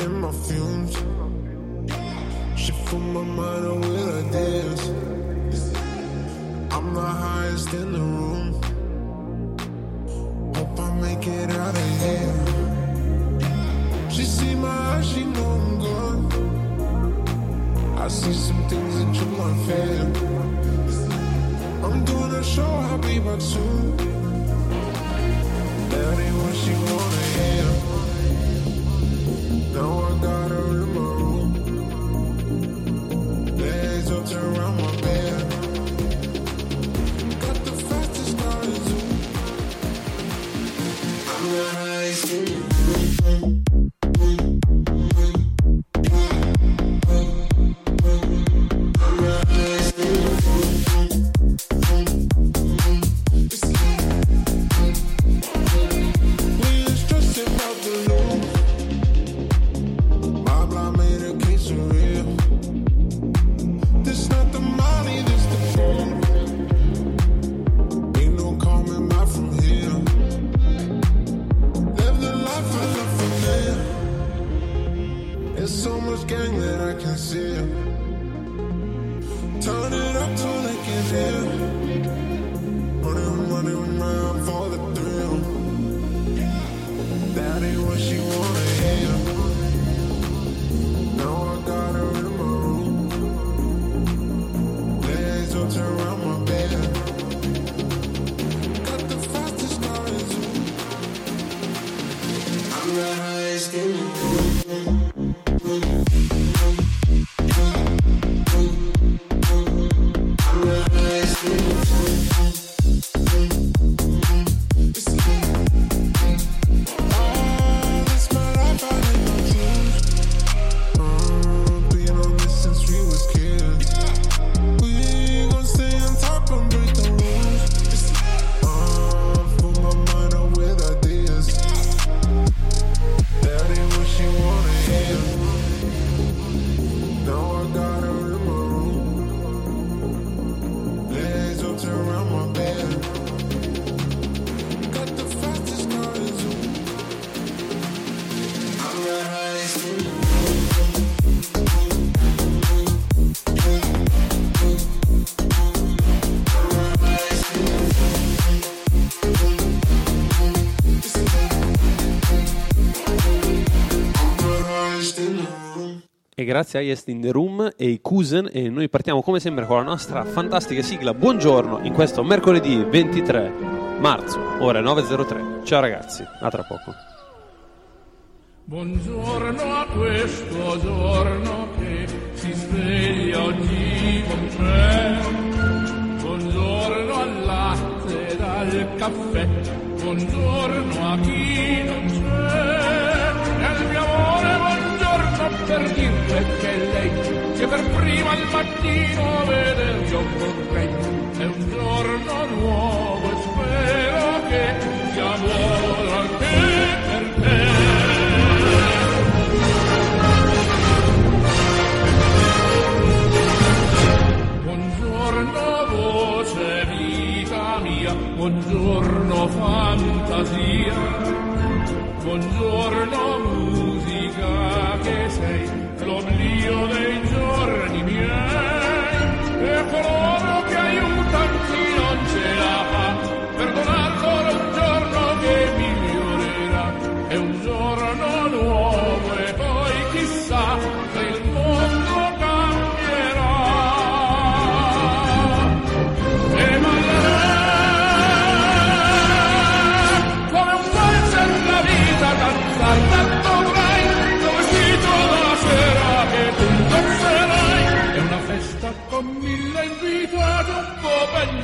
in my fumes. She fill my mind up with ideas. I'm the highest in the room. Hope I make it out of here. She see my eyes, she know I'm gone. I see some things that you might feel. I'm doing a show, I'll be back soon. That ain't what she wanna hear. No one want grazie a Yes in the Room e i Kusen e noi partiamo come sempre con la nostra fantastica sigla Buongiorno in questo mercoledì 23 marzo, ore 9.03. Ciao ragazzi, a tra poco. Buongiorno a questo giorno che si sveglia oggi con me. Buongiorno al latte e al caffè. Buongiorno a chi non c'è. Per dirle che lei che per prima al mattino veder io vorrei. È un giorno nuovo e spero che sia buono anche per te. Buongiorno voce vita mia, buongiorno fantasia, buongiorno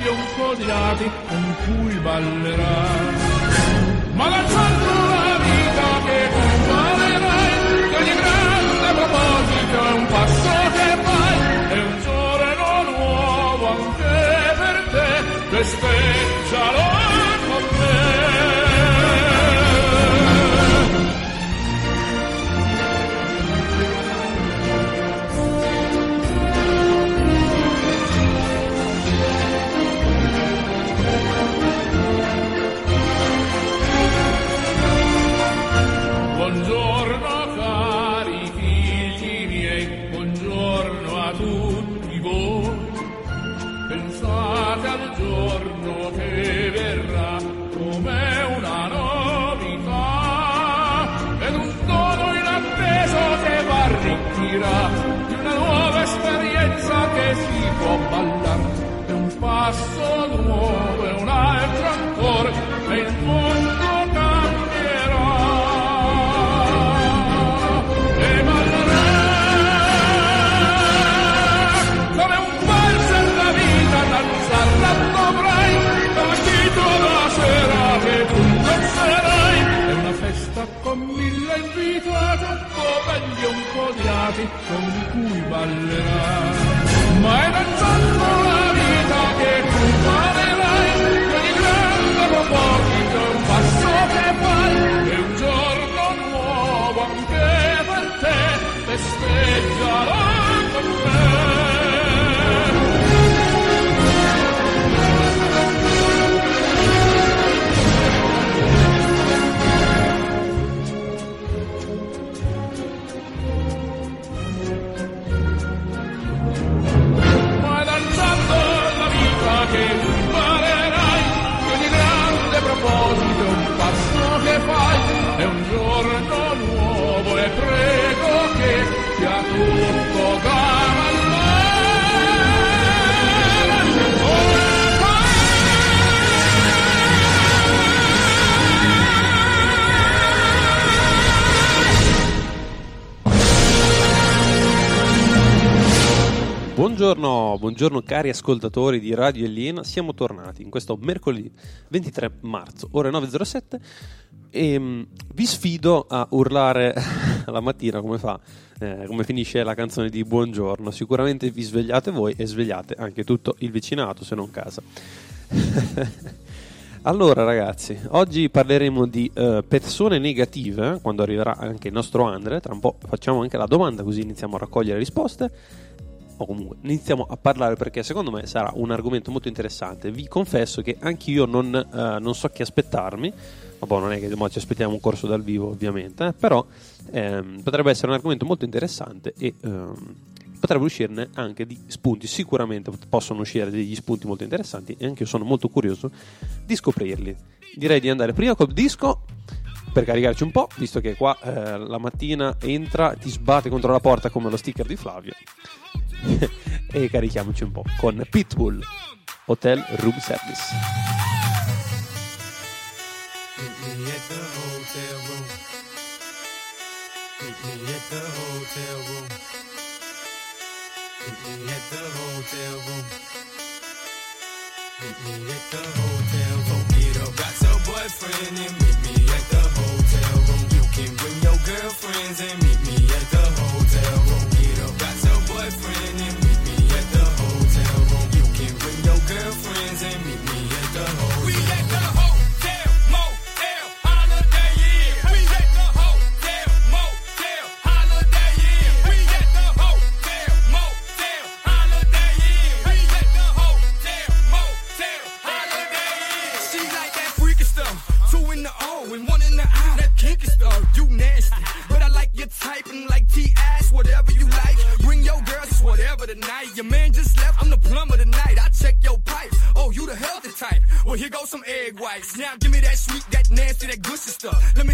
e un po' odiati con cui ballerai ma lanciando la vita che tu valerai che ogni grande proposito è un passo che fai è un giorno nuovo anche per te festeggialo mille invitati un po' belli un po' odiati con cui ballerai ma è danzando la vita che tu farerai con il grande proposito un passo che fai e un giorno nuovo anche per te festeggerà con me Buongiorno, buongiorno cari ascoltatori di Radio Elena, siamo tornati in questo mercoledì 23 marzo, ore 9.07 e mm, vi sfido a urlare la mattina come fa, eh, come finisce la canzone di Buongiorno, sicuramente vi svegliate voi e svegliate anche tutto il vicinato se non casa. Allora ragazzi, oggi parleremo di eh, persone negative, quando arriverà anche il nostro Andre, tra un po' facciamo anche la domanda così iniziamo a raccogliere risposte o comunque iniziamo a parlare perché secondo me sarà un argomento molto interessante. Vi confesso che anch'io non, eh, non so che aspettarmi. Vabbè, non è che ci aspettiamo un corso dal vivo, ovviamente, eh, però ehm, potrebbe essere un argomento molto interessante e ehm, potrebbe uscirne anche di spunti. Sicuramente possono uscire degli spunti molto interessanti e anche io sono molto curioso di scoprirli. Direi di andare prima col disco per caricarci un po', visto che qua eh, la mattina entra, ti sbatte contro la porta come lo sticker di Flavio. e carichiamoci un po' con Pitbull Hotel Room Service. Meet me at the hotel room. Meet me at the hotel room. Meet me at the hotel room. Meet me at the hotel room. Get up, got your boyfriend and meet me at the hotel room. You can bring your girlfriends and meet me at the Now give me that sweet, that nasty, that good stuff. Let me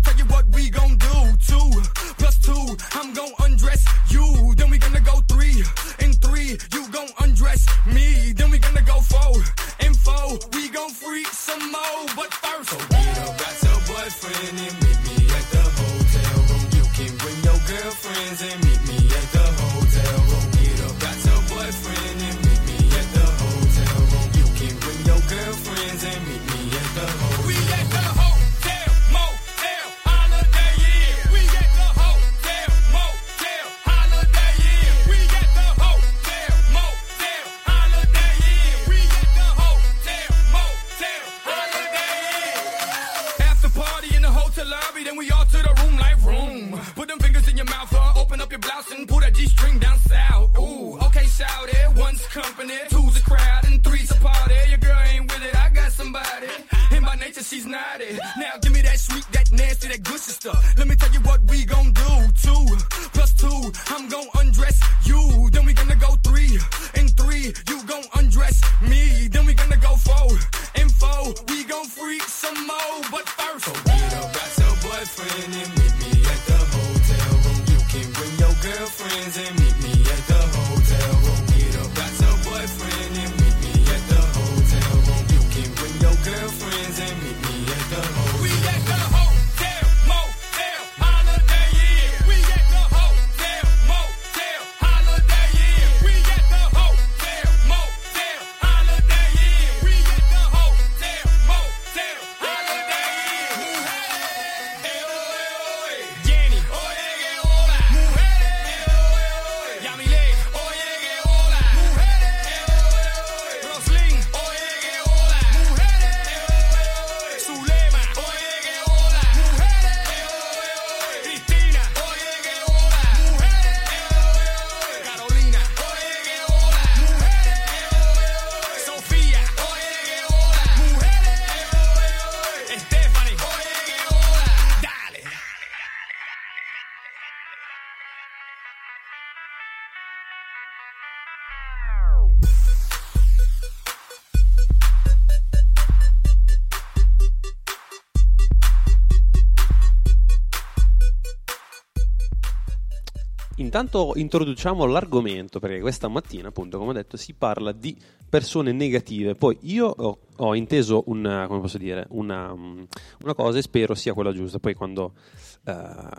Intanto introduciamo l'argomento perché questa mattina, appunto, come ho detto, si parla di persone negative. Poi io ho, ho inteso una, dire, una, mm, una cosa e spero sia quella giusta. Poi quando, eh,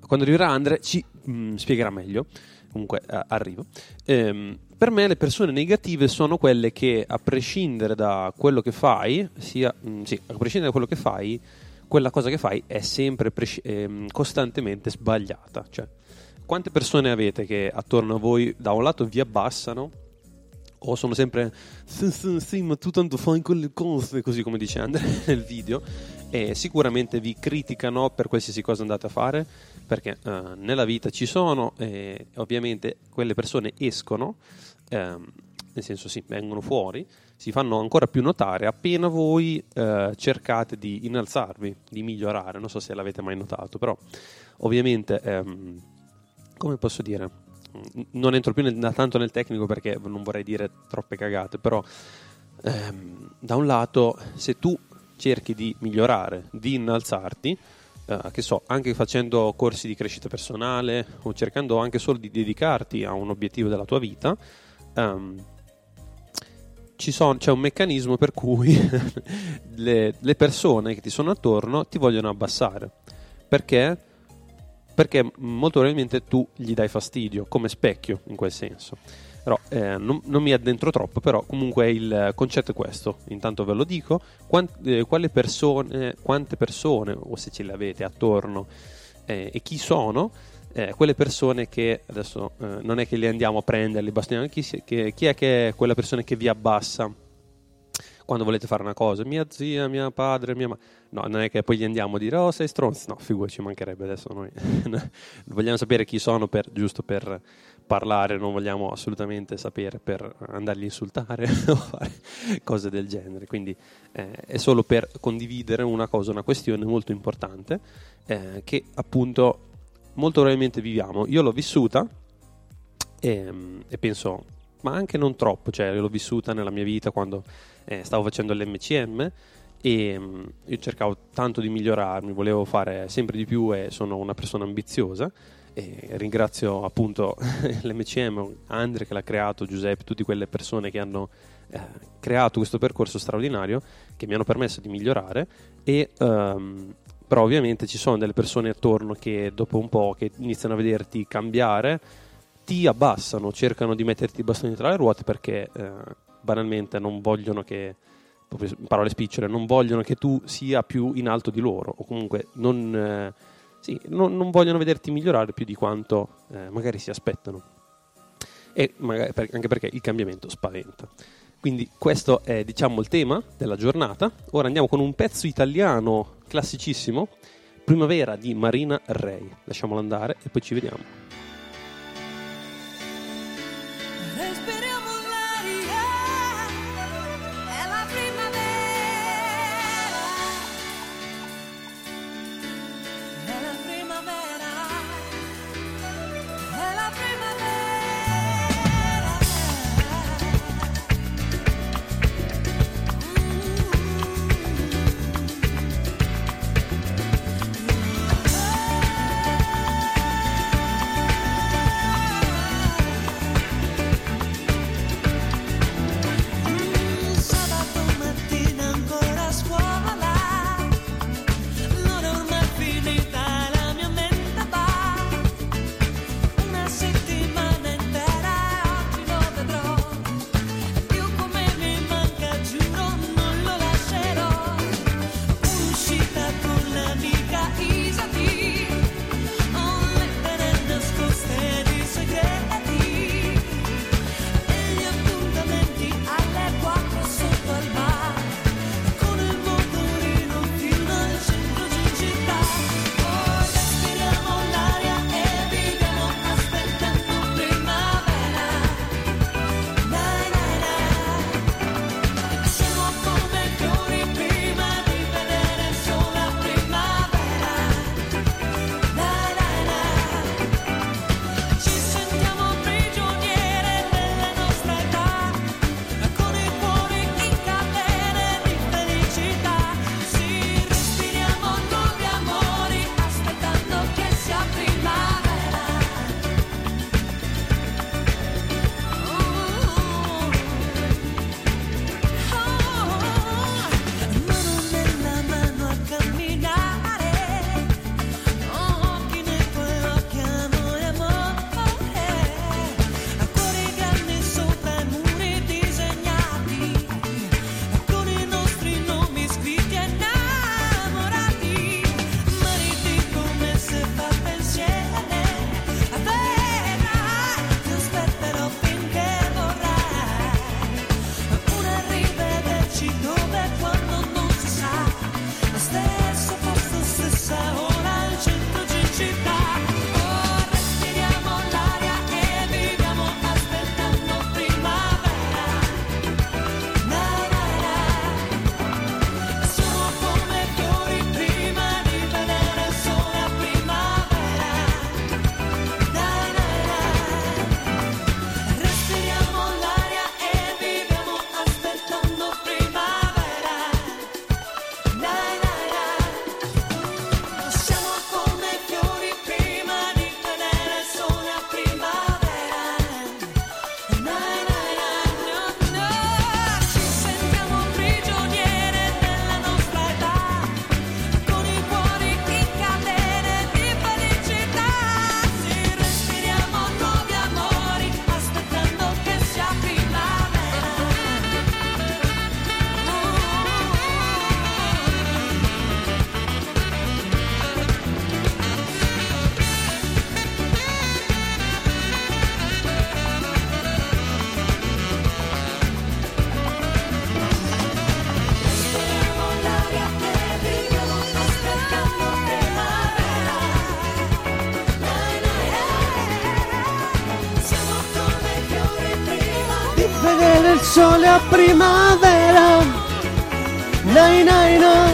quando arriverà Andre ci mm, spiegherà meglio. Comunque eh, arrivo. Ehm, per me le persone negative sono quelle che a prescindere da quello che fai, sia, mm, sì, a prescindere da quello che fai, quella cosa che fai è sempre presci- ehm, costantemente sbagliata. Cioè, quante persone avete che attorno a voi da un lato vi abbassano o sono sempre sì, ma tu tanto fai quelle cose, così come dice Andre nel video, e sicuramente vi criticano per qualsiasi cosa andate a fare, perché eh, nella vita ci sono e ovviamente quelle persone escono, ehm, nel senso sì, vengono fuori, si fanno ancora più notare appena voi eh, cercate di innalzarvi, di migliorare, non so se l'avete mai notato, però ovviamente... ehm, come posso dire? Non entro più nel- tanto nel tecnico perché non vorrei dire troppe cagate, però ehm, da un lato, se tu cerchi di migliorare, di innalzarti, eh, che so, anche facendo corsi di crescita personale o cercando anche solo di dedicarti a un obiettivo della tua vita, ehm, ci son- c'è un meccanismo per cui le, le persone che ti sono attorno ti vogliono abbassare. Perché? Perché molto probabilmente tu gli dai fastidio, come specchio in quel senso. Però eh, non, non mi addentro troppo, però comunque il concetto è questo. Intanto ve lo dico. Quan- eh, persone, quante persone, o se ce le avete attorno, eh, e chi sono, eh, quelle persone che adesso eh, non è che le andiamo a prendere, li bastoniamo, chi, chi è che è quella persona che vi abbassa quando volete fare una cosa? Mia zia, mia padre, mia madre. No, non è che poi gli andiamo a dire oh sei stronzo, no, figurati, ci mancherebbe adesso noi. vogliamo sapere chi sono per, giusto per parlare, non vogliamo assolutamente sapere per andarli a insultare o fare cose del genere. Quindi eh, è solo per condividere una cosa, una questione molto importante eh, che appunto molto probabilmente viviamo. Io l'ho vissuta e, e penso, ma anche non troppo, cioè l'ho vissuta nella mia vita quando eh, stavo facendo l'MCM e io cercavo tanto di migliorarmi, volevo fare sempre di più e sono una persona ambiziosa. E ringrazio appunto l'MCM, Andre che l'ha creato, Giuseppe, tutte quelle persone che hanno eh, creato questo percorso straordinario che mi hanno permesso di migliorare. E ehm, però ovviamente ci sono delle persone attorno che dopo un po' che iniziano a vederti cambiare ti abbassano, cercano di metterti i bastoni tra le ruote perché eh, banalmente non vogliono che, parole spicciole, non vogliono che tu sia più in alto di loro o comunque non, eh, sì, non, non vogliono vederti migliorare più di quanto eh, magari si aspettano. E magari anche perché il cambiamento spaventa. Quindi questo è diciamo il tema della giornata. Ora andiamo con un pezzo italiano classicissimo, Primavera di Marina Rei. Lasciamolo andare e poi ci vediamo. Primavera. Nai nai nai.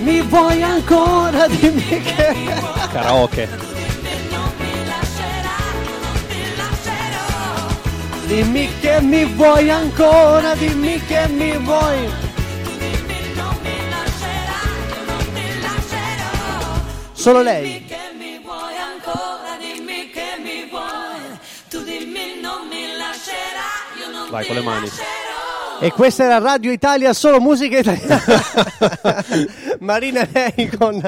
Mi vuoi ancora? Dimmi che. Karaoke. Dimmi che mi vuoi ancora, dimmi che mi vuoi. Solo lei. Vai, con le mani. E questa era Radio Italia, solo musica italiana. Marina Lei con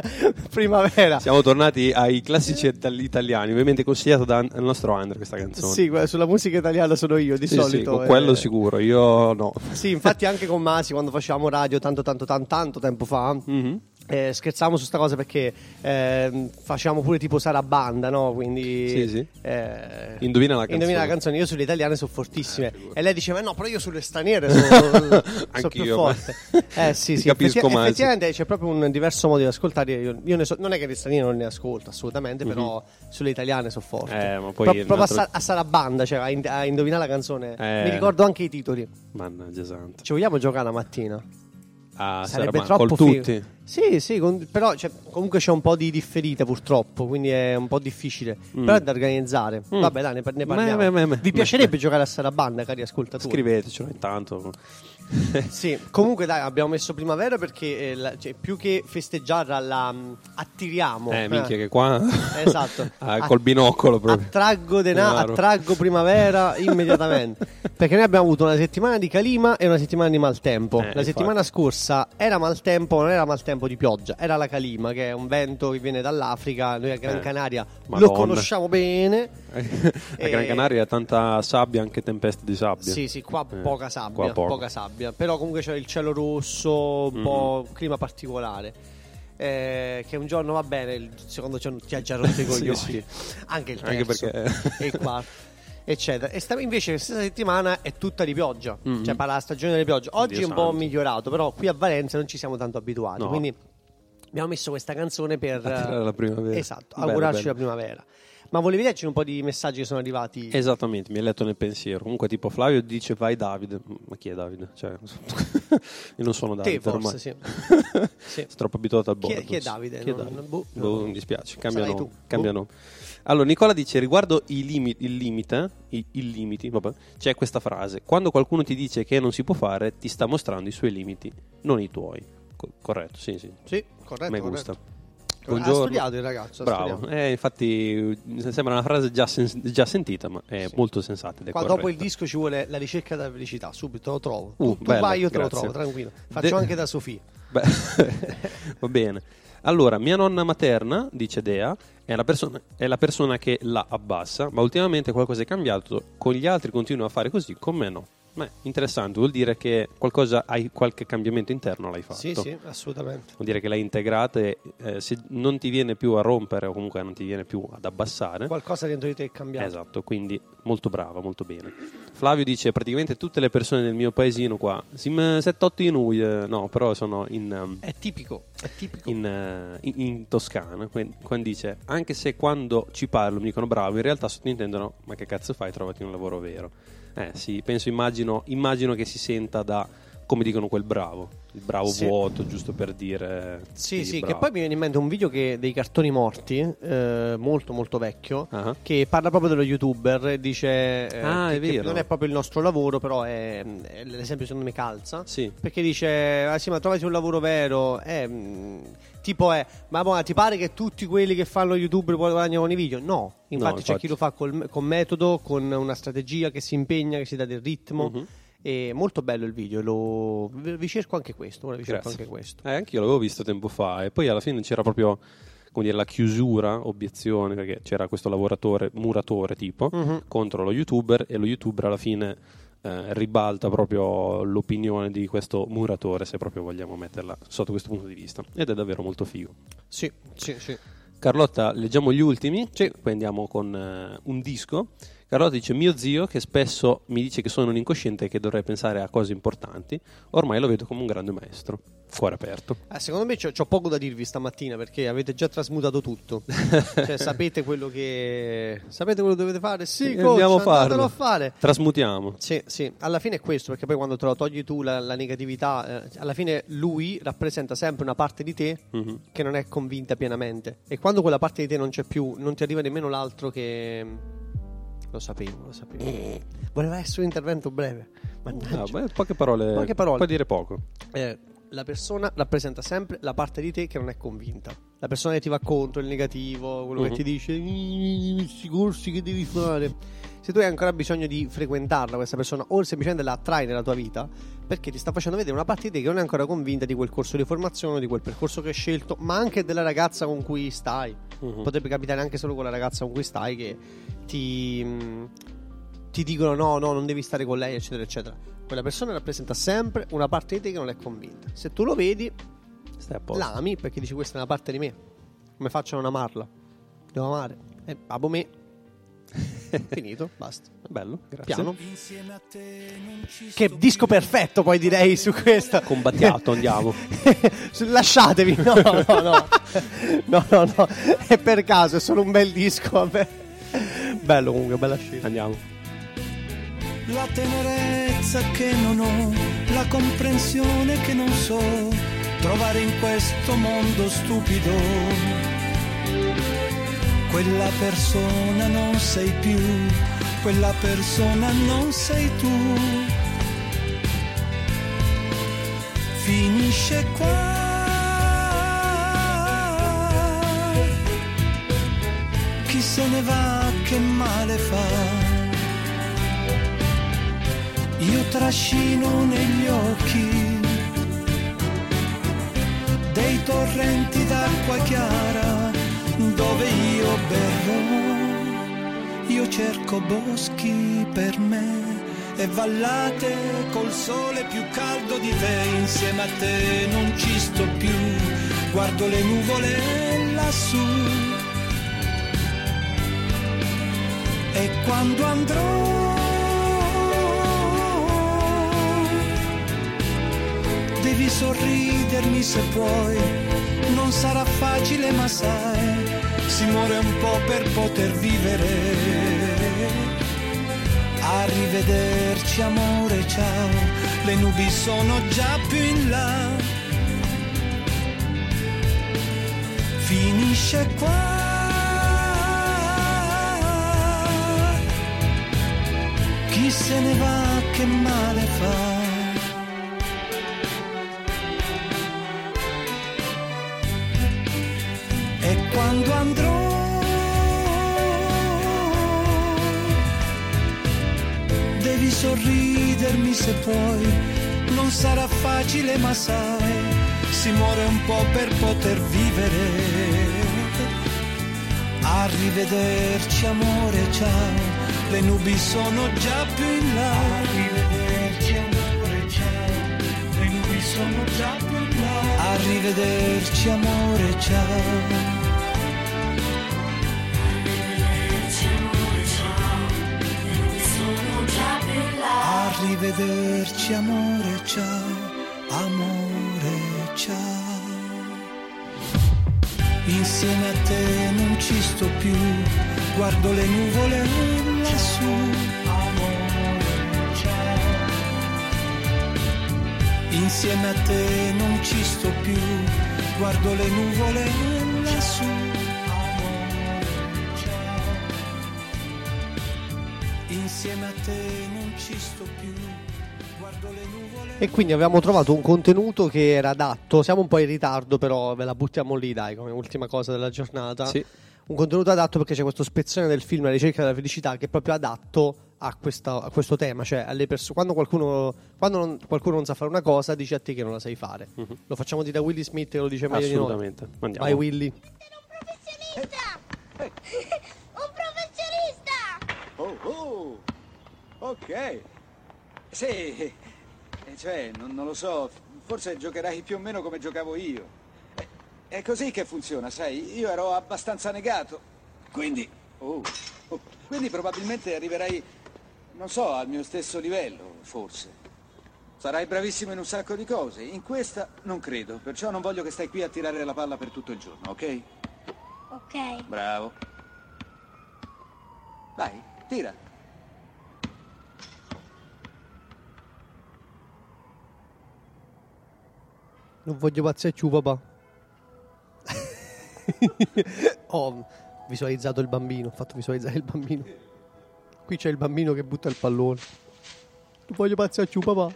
Primavera. Siamo tornati ai classici itali- italiani, ovviamente consigliato dal nostro Andre questa canzone. Sì, sulla musica italiana sono io di Sì, sì, solito. con eh. quello sicuro, io no. Sì, infatti anche con Masi quando facevamo radio tanto tanto tanto, tanto tempo fa. Mhm. Eh, scherzavamo su sta cosa perché ehm, facevamo pure tipo Sarabanda, no? Quindi Sì, sì. eh, Indovina la canzone. Indovina la canzone. Io sulle italiane sono fortissime. e lei diceva: No, però io sulle straniere sono, sono più forte. Eh sì, Ti sì. capisco, effetti- Masi. effettivamente c'è proprio un diverso modo di ascoltare. Io, io ne so- non è che le straniere non ne ascolto assolutamente, però sulle italiane sono forte. Eh, Pro- proprio altro- a, Sa- a Sarabanda, cioè a, ind- a indovinare la canzone. Eh. Mi ricordo anche i titoli. Mannaggia santo. Ci vogliamo giocare la mattina? Ah, Sarebbe sarà- ma troppo col figo. tutti. Sì, sì, con- però cioè, comunque c'è un po' di differita purtroppo, quindi è un po' difficile. Però è da organizzare. Mm. Vabbè, dai, ne, par- ne parliamo. beh, beh, beh. Vi piacerebbe giocare a Sarabanda, cari ascoltatori? Scrivetecelo intanto. Sì, comunque dai, abbiamo messo primavera perché eh, la- cioè, più che festeggiarla la mh, attiriamo. Eh, minchia che qua... Esatto. Ah, col binocolo proprio. Attraggo, denaro, attraggo primavera immediatamente. Perché noi abbiamo avuto una settimana di calima e una settimana di maltempo. Eh, la infatti. settimana scorsa era maltempo, non era maltempo di pioggia, era la calima, che è un vento che viene dall'Africa. Noi a Gran Eh, Canaria lo Madonna. conosciamo bene. A Gran Canaria ha tanta sabbia, anche tempeste di sabbia. Sì, sì, qua Eh, poca sabbia, qua poca sabbia. Però comunque c'è il cielo rosso, un po' clima particolare. Eh, che un giorno va bene, il secondo giorno ti ha già rotto i Sì, coglioni. sì. Anche il Anche terzo perché- e il quarto. Eccetera. E sta- invece questa settimana è tutta di pioggia, Mhm. cioè parla la stagione delle piogge. Oggi Dio è un po' santo. migliorato, però qui a Valenza non ci siamo tanto abituati. No. Quindi abbiamo messo questa canzone per Attirare la primavera. Esatto, Bello, augurarci bello. la primavera. Ma volevi leggere un po' di messaggi che sono arrivati? Esattamente, mi hai letto nel pensiero. Comunque, tipo Flavio dice vai Davide. Ma chi è Davide? Cioè, io non sono Davide. Te forse, ormai. sì. Sì. Sono troppo abituato al Chi bordo. chi è Davide? Chi è Non- Davide? non- boh, Boh, no. mi dispiace, cambia nome. Boh. nome. Allora, Nicola dice: riguardo i limi- il limite, i, i limiti, vabbè, c'è questa frase: Quando qualcuno ti dice che non si può fare, ti sta mostrando i suoi limiti, non i tuoi. Co- corretto, sì, sì. Sì, corretto. Mi corretto. Gusta. Ha Buongiorno. studiato il ragazzo. Bravo, eh, infatti sembra una frase già, sen- già sentita, ma è Sì. molto sensata. Qua dopo il corretta. disco ci vuole la ricerca della felicità, subito lo trovo. Uh, tu tu bello, vai, io te lo grazie. trovo, tranquillo. Faccio De- anche da Sofia. Beh, va bene. Allora, mia nonna materna, dice Dea, è la, persona, è la persona che la abbassa, ma ultimamente qualcosa è cambiato, con gli altri continua a fare così, con me no. Beh, interessante, vuol dire che qualcosa, hai qualche cambiamento interno l'hai fatto. Sì, sì, assolutamente. Vuol dire che l'hai integrata e eh, se non ti viene più a rompere o comunque non ti viene più ad abbassare. Qualcosa dentro di te è cambiato. Esatto, quindi molto brava, molto bene. Flavio dice praticamente tutte le persone del mio paesino qua, sim 7-8 in noi, eh, no, però sono in, um, È tipico, è tipico. in, eh, in- in Toscana, qu- quando dice anche se quando ci parlo mi dicono bravo, in realtà sottintendono ma che cazzo fai, trovati un lavoro vero. Eh sì, penso, immagino, immagino che si senta da, come dicono quel bravo, il bravo Sì. vuoto, giusto per dire... Sì, sì, bravo. che poi mi viene in mente un video che, dei cartoni morti, eh, molto molto vecchio, Ah. che parla proprio dello youtuber e dice eh, Ah, che, è che non è proprio il nostro lavoro, però è, è l'esempio secondo me calza. Sì. Perché dice, ah sì, ma trovati un lavoro vero, eh, mh, tipo è, ma mo, ti pare che tutti quelli che fanno youtuber poi guadagnano con i video? No, infatti, c'è infatti. chi lo fa col- con metodo, con una strategia, che si impegna, che si dà del ritmo. Mhm. E molto bello il video, lo... vi cerco anche questo, ora vi cerco Grazie. anche questo. Eh, anche io l'avevo visto tempo fa e poi alla fine c'era proprio come dire, la chiusura, obiezione, perché c'era questo lavoratore, muratore tipo, Mhm. contro lo youtuber e lo youtuber alla fine eh, ribalta proprio l'opinione di questo muratore, se proprio vogliamo metterla sotto questo punto di vista. Ed è davvero molto figo. Sì, sì, sì. Carlotta, leggiamo gli ultimi, poi andiamo con eh, un disco Carlotta dice: Mio zio, che spesso mi dice che sono un incosciente e che dovrei pensare a cose importanti, ormai lo vedo come un grande maestro. Cuore aperto. Eh, secondo me c'ho, c'ho poco da dirvi stamattina perché avete già trasmutato tutto. cioè, sapete quello che. Sapete quello che dovete fare? Sì, E coach, andiamo farlo. a fare. Trasmutiamo. Sì, sì, alla fine è questo, perché poi quando te lo togli tu la, la negatività, eh, alla fine lui rappresenta sempre una parte di te Mhm. che non è convinta pienamente. E quando quella parte di te non c'è più, non ti arriva nemmeno l'altro che... Lo sapevo, lo sapevo. Voleva essere un intervento breve. Mannaggia. Ah, beh, poche parole. Poche parole. Puoi dire poco. Eh, la persona rappresenta sempre la parte di te che non è convinta. La persona che ti va contro, il negativo, quello Mhm. che ti dice "Mm, questi corsi che devi fare. Se tu hai ancora bisogno di frequentarla questa persona o semplicemente la attrai nella tua vita, perché ti sta facendo vedere una parte di te che non è ancora convinta di quel corso di formazione, di quel percorso che hai scelto, ma anche della ragazza con cui stai. Mhm. Potrebbe capitare anche solo con la ragazza con cui stai che ti, mh, ti dicono no, no, non devi stare con lei, eccetera, eccetera. Quella persona rappresenta sempre una parte di te che non è convinta. Se tu lo vedi, Stai a posto. l'ami perché dici questa è una parte di me. Come faccio a non amarla? Devo amare. E amo me. Finito, basta. Bello, grazie. Piano. Che disco perfetto poi direi su questo. Combattiato, andiamo. Lasciatevi, no, no, no. No, no, no. È per caso, è solo un bel disco. Vabbè. Bello comunque, bella scelta. Andiamo. la tenerezza che non ho, la comprensione che non so trovare in questo mondo stupido. Quella persona non sei più, quella persona non sei tu. Finisce qua. Chi se ne va che male fa? io trascino negli occhi dei torrenti d'acqua chiara dove io berrò. Io cerco boschi per me e vallate col sole più caldo di te. Insieme a te non ci sto più, guardo le nuvole lassù. E quando andrò devi sorridermi se puoi, non sarà facile ma sai, si muore un po' per poter vivere. Arrivederci amore, ciao, le nubi sono già più in là. Finisce qua. Chi se ne va che male fa? Sorridermi se puoi, non sarà facile ma sai, si muore un po' per poter vivere. Arrivederci amore, ciao, le nubi sono già più in là. Arrivederci amore, ciao, le nubi sono già più in là. Arrivederci amore, ciao. Arrivederci amore, ciao, amore, ciao. Insieme a te non ci sto più, guardo le nuvole lassù. Amore. Insieme a te non ci sto più, guardo le nuvole lassù. Insieme a te ci sto più, guardo le nuvole E quindi avevamo trovato un contenuto che era adatto. Siamo un po' in ritardo, però ve la buttiamo lì, dai, come ultima cosa della giornata. Sì. Un contenuto adatto perché c'è questo spezzone del film La ricerca della felicità che è proprio adatto a, questa- a questo tema. Cioè, alle perso- quando, qualcuno, quando non- qualcuno non sa fare una cosa, dice a te che non la sai fare. Lo facciamo dire a Willy Smith e lo dice meglio di noi. Assolutamente. Andiamo. Vai, Willy. professionista! Un professionista! Oh, oh, ok. Sì, cioè, non, non lo so, forse giocherai più o meno come giocavo io. È- È così che funziona, sai, io ero abbastanza negato. Quindi, oh, Quindi probabilmente arriverai, non so, al mio stesso livello, forse. Sarai bravissimo in un sacco di cose. In questa non credo, perciò non voglio che stai qui a tirare la palla per tutto il giorno, ok? Ok. Bravo. Vai, tira. Non voglio pazzare più, papà. ho visualizzato il bambino, ho fatto visualizzare il bambino. Qui c'è il bambino che butta il pallone. Non voglio pazzare più, papà.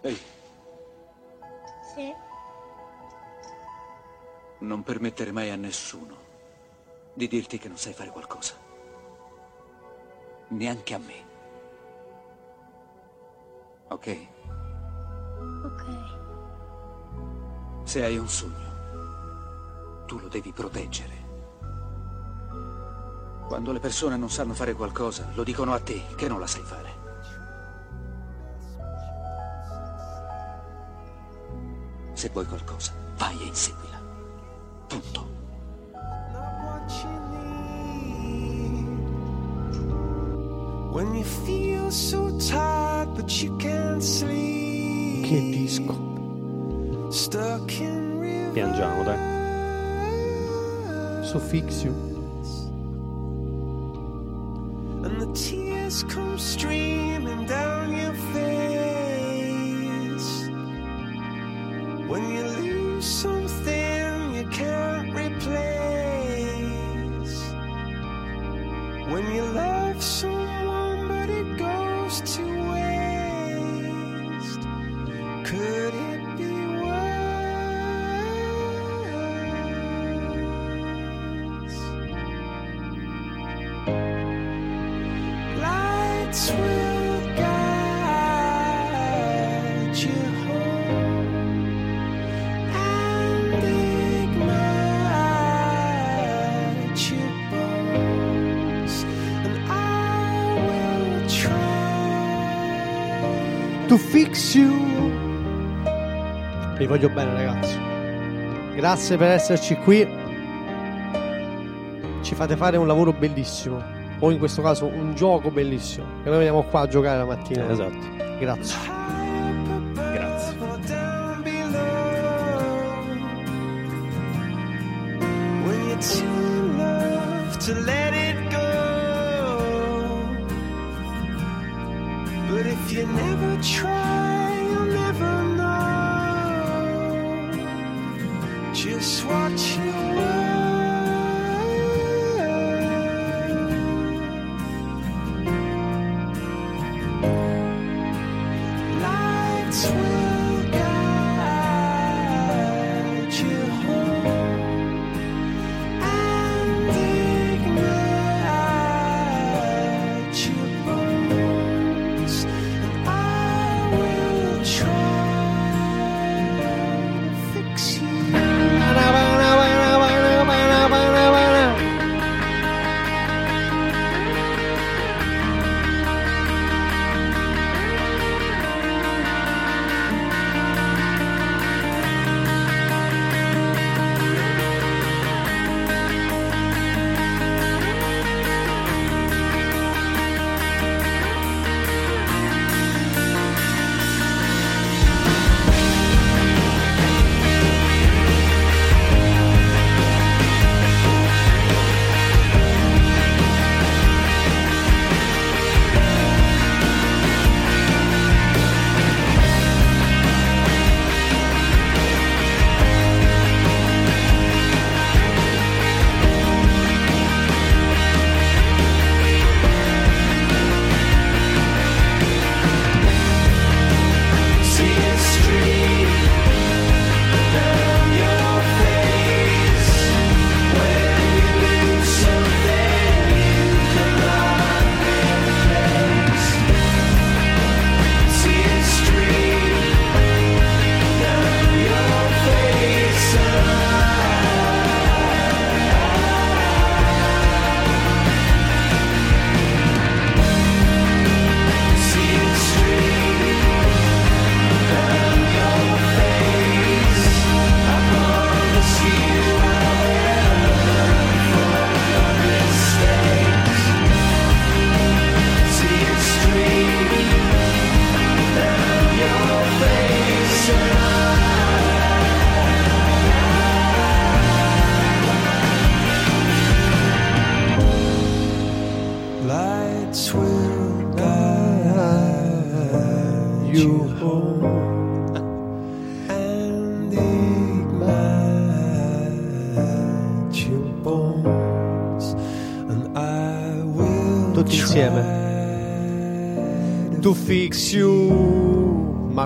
Ehi, Sì. non permettere mai a nessuno di dirti che non sai fare qualcosa. Neanche a me. Ok? Ok. Se hai un sogno, tu lo devi proteggere. Quando le persone non sanno fare qualcosa, lo dicono a te che non la sai fare. Se vuoi qualcosa, vai e inseguila. Punto. When you feel so tired but you can't sleep. Che disco. Stuck in river. Piangiamo, dai. Suffixio. And the tears come streaming Could it be worse? Lights will guide you home and ignite your bones, and I will try. To fix you. Vi voglio bene, ragazzi. Grazie per esserci qui. Ci fate fare un lavoro bellissimo. O in questo caso un gioco bellissimo. E noi veniamo qua a giocare la mattina. Esatto. Grazie.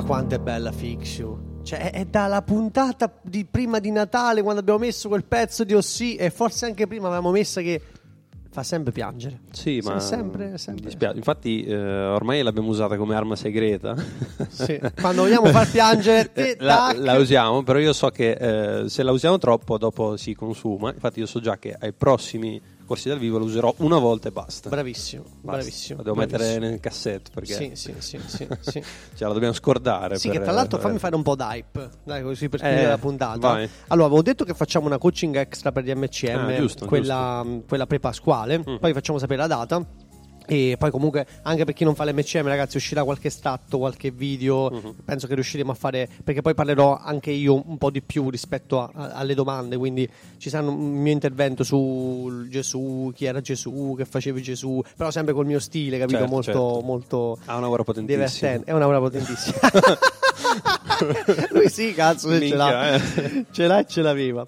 Ma quanto è bella you. Cioè, è, è dalla puntata di prima di Natale quando abbiamo messo quel pezzo di Ossi e forse anche prima avevamo messa che fa sempre piangere. Sì, ma sempre, sempre. dispiace. Infatti, eh, ormai l'abbiamo usata come arma segreta. Sì. Quando vogliamo far piangere te, la, la usiamo, però io so che eh, se la usiamo troppo dopo si consuma. Infatti, io so già che ai prossimi corsi dal vivo la userò una volta e basta. Bravissimo, Basta. bravissimo. La devo bravissimo. mettere nel cassetto perché Sì, sì, sì, sì, sì. ce la dobbiamo scordare. Sì, per- che tra l'altro per- fammi fare un po' d'hype, dai, così per Eh, chiudere la puntata. vai. Allora, avevo detto che facciamo una coaching extra per gli MCM, Ah, giusto, quella, quella pre-pasquale, Mm. poi facciamo sapere la data. E poi comunque anche per chi non fa l'MCM ragazzi uscirà qualche estratto, qualche video, Mm-hmm. penso che riusciremo a fare, perché poi parlerò anche io un po' di più rispetto a- a- alle domande, quindi ci sarà un mio intervento su Gesù, chi era Gesù, che faceva Gesù, però sempre col mio stile, capito? Certo, molto, certo. molto Ha un'aura potentissima. divertente, è un'aura potentissima. Lui sì, cazzo, ce Minchia, l'ha. eh. ce l'ha e ce l'aveva.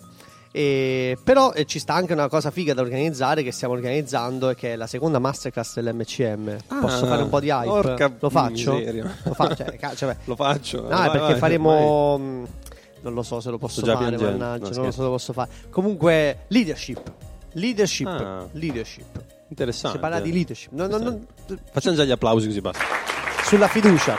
E- però eh, ci sta anche una cosa figa da organizzare che stiamo organizzando e che è la seconda masterclass dell'MCM. Posso Ah, fare un po' di hype? porca Lo faccio? miseria. Lo faccio, ca- cioè, beh, Lo faccio. No, vai, perché vai, faremo. mh, Non lo so se lo posso Sto fare, mannaggia, No, non lo so se lo posso fare. Comunque, leadership. Leadership. Ah. Leadership. Interessante. Si parla di leadership. No, no, Facciamo già gli applausi così basta. sulla fiducia.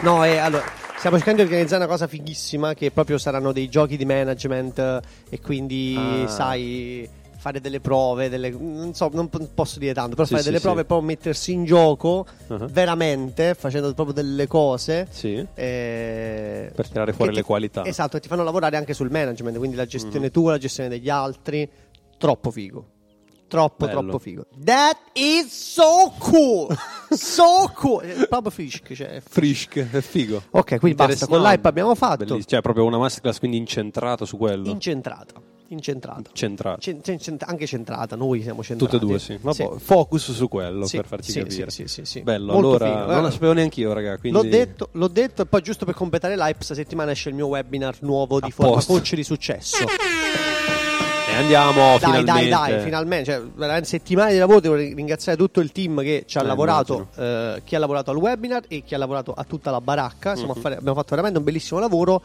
No, e allora stiamo cercando di organizzare una cosa fighissima che proprio saranno dei giochi di management eh, e quindi Ah. sai fare delle prove, delle, non so, non posso dire tanto, però Sì, fare sì, delle sì. prove e poi mettersi in gioco Uh-huh. veramente, facendo proprio delle cose. Sì. eh, Per tirare fuori che le ti- qualità. Esatto, e ti fanno lavorare anche sul management, quindi la gestione Mm-hmm. tua, la gestione degli altri. Troppo figo. Troppo, Bello. troppo figo. That is so cool! so cool! È proprio frisk, cioè, è Frisk, è figo. Ok, quindi basta, con l'hype abbiamo fatto. bellissimo. Cioè, proprio una masterclass quindi incentrata su quello. Incentrata. Incentrata. Centrata. Cen- cen- cent- anche centrata, noi siamo centrati. Tutte e due, sì. Ma Sì. focus su quello Sì, per farci sì, capire. sì, sì, sì, sì. Bello, Molto allora figo, non la sapevo neanche io, raga. Quindi... L'ho detto, l'ho detto, e poi giusto per completare l'hype, questa settimana esce il mio webinar nuovo di A forma coach di successo. E andiamo Dai, finalmente. dai, dai, finalmente, cioè, veramente settimane di lavoro, devo ringraziare tutto il team che ci ha Eh, lavorato, eh, chi ha lavorato al webinar e chi ha lavorato a tutta la baracca, Mhm. fare- abbiamo fatto veramente un bellissimo lavoro.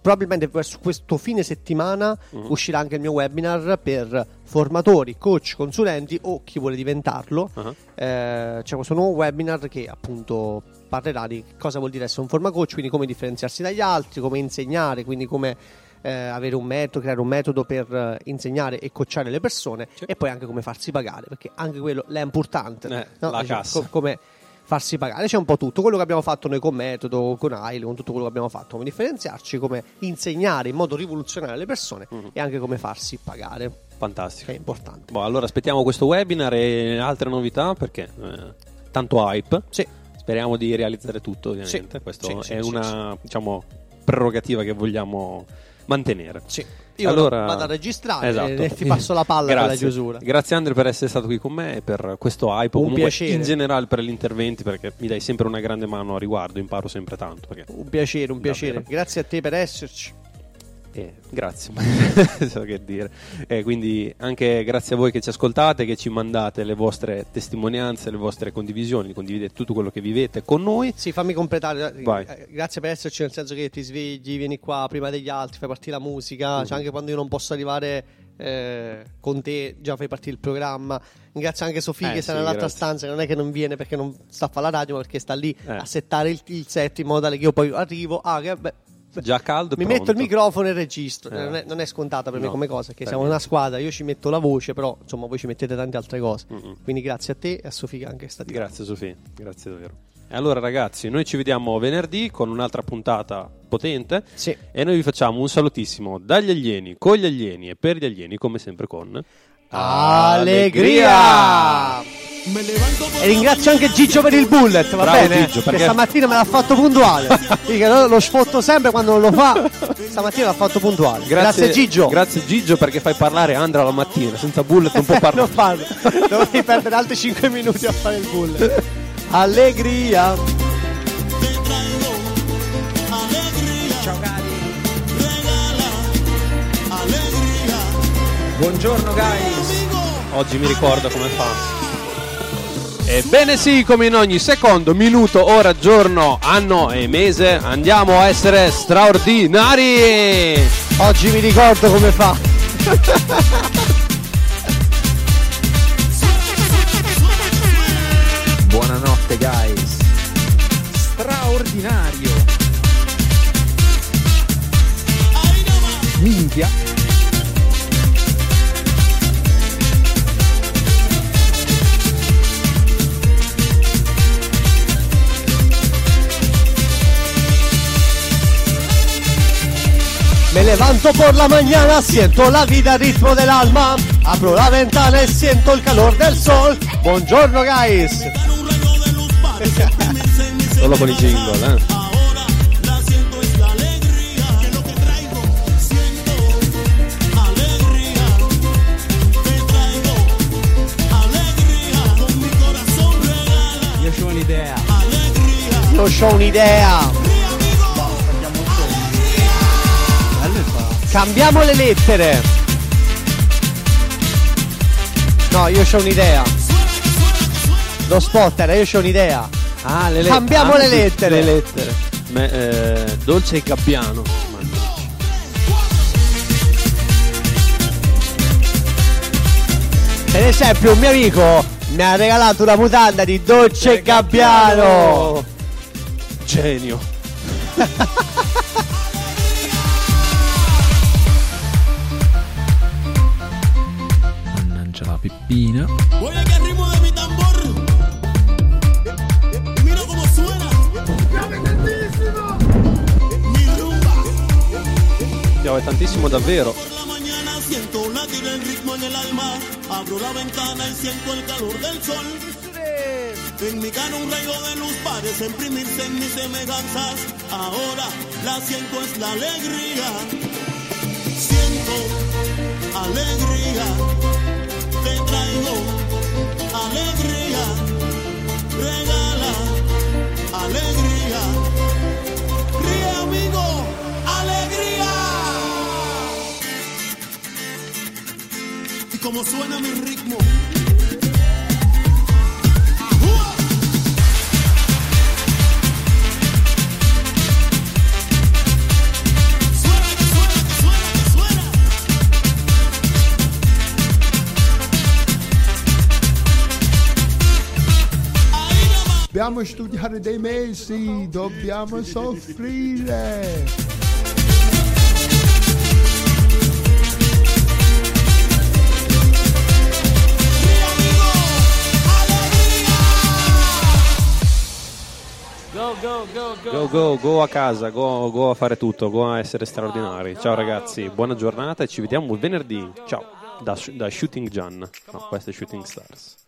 Probabilmente verso questo fine settimana Mhm. uscirà anche il mio webinar per formatori, coach, consulenti o chi vuole diventarlo. Ah, Eh, c'è questo nuovo webinar che appunto parlerà di cosa vuol dire essere un forma coach, quindi come differenziarsi dagli altri, come insegnare, quindi come eh, avere un metodo, creare un metodo per eh, insegnare e coachare le persone Sì. e poi anche come farsi pagare, perché anche quello è importante. Eh, no? la Cioè, co- come farsi pagare, c'è un po' tutto quello che abbiamo fatto noi con metodo, con AIL, con tutto quello che abbiamo fatto, come differenziarci, come insegnare in modo rivoluzionario alle persone Mhm. e anche come farsi pagare, Fantastico. è importante. Boh, allora aspettiamo questo webinar e altre novità perché eh, tanto hype. Sì. Speriamo di realizzare tutto, ovviamente. Sì, Questo sì, è una diciamo, prerogativa che vogliamo mantenere. Sì. Io Allora- vado a registrare Esatto. e ti passo la palla per la Grazie. chiusura. Grazie Andre per essere stato qui con me e per questo hype Un comunque piacere. in generale per gli interventi perché mi dai sempre una grande mano a riguardo, imparo sempre tanto. Un piacere, un piacere. Davvero. Grazie a te per esserci. Eh, grazie, so che dire. Eh, quindi anche grazie a voi che ci ascoltate, che ci mandate le vostre testimonianze, le vostre condivisioni, condividete tutto quello che vivete con noi. Sì, fammi completare. Vai. Eh, Grazie per esserci, nel senso che ti svegli, vieni qua prima degli altri, fai partire la musica. Mhm. Cioè, anche quando io non posso arrivare eh, con te, già fai partire il programma. Ringrazio anche Sofia Eh, che sta sì, nell'altra grazie. stanza, che non è che non viene perché non sta a fare la radio, ma perché sta lì Eh. a settare il, il set in modo tale che io poi arrivo. Ah, che beh, Già caldo Mi pronto. metto il microfono e registro. Eh. Non, è, non è scontata per me No, come cosa, perché per siamo una squadra, io ci metto la voce, però insomma voi ci mettete tante altre cose. Mm-mm. Quindi grazie a te e a Sofia che anche è stata Grazie Sofì, grazie davvero. E allora ragazzi, noi ci vediamo venerdì con un'altra puntata potente Sì. e noi vi facciamo un salutissimo dagli alieni, con gli alieni e per gli alieni, come sempre con Allegria! E ringrazio anche Gigio per il bullet, va Bravo, bene? Gigio, che perché- stamattina me l'ha fatto puntuale. Dica, lo sfotto sempre quando non lo fa. Stamattina l'ha fatto puntuale. Grazie, Gigio. Grazie Gigio perché fai parlare Andra la mattina, senza bullet non può parlare. non farlo. Dovrei perdere altri 5 minuti a fare il bullet. Allegria! Ciao cari. Buongiorno guys. Oggi mi ricorda come fa. Ebbene sì, come in ogni secondo, minuto, ora, giorno, anno e mese andiamo a essere straordinari. Oggi mi ricordo come fa. Buonanotte guys. Straordinario. Minchia. Levanto por la mañana, siento la vida al ritmo del alma. Abro la ventana y siento el calor del sol. Buongiorno guys. Solo con i jingle, eh. Io ho un'idea. Io ho un'idea. Cambiamo le lettere. No, io ho un'idea. Lo spot era, io ho un'idea. Ah, le Cambiamo le lettere. Le lettere. Me- eh, dolce e gabbiano. Per esempio, un mio amico mi ha regalato una mutanda di Dolce e Gabbiano. Genio. La pippina. Oye, que ritmo de mi tambor. Y mira cómo suena. Mi rumba. Piove tantissimo davvero. Por la mañana siento latir el ritmo en el alma. Abro la ventana y siento el calor del sol. En mi cara un rayo de luz parece imprimirse en mis semejanzas. Ahora la siento es la alegría. Siento alegría. Traigo alegría. Regala alegría. Ríe amigo, alegría. Y como suena mi ritmo. Dobbiamo studiare dei mesi, dobbiamo soffrire. Go, go, go. Go, go, go a casa, go, go a fare tutto, go a essere straordinari. Ciao ragazzi, buona giornata e ci vediamo venerdì. Ciao, da, da Shooting Gian. No, questo è Shooting Stars.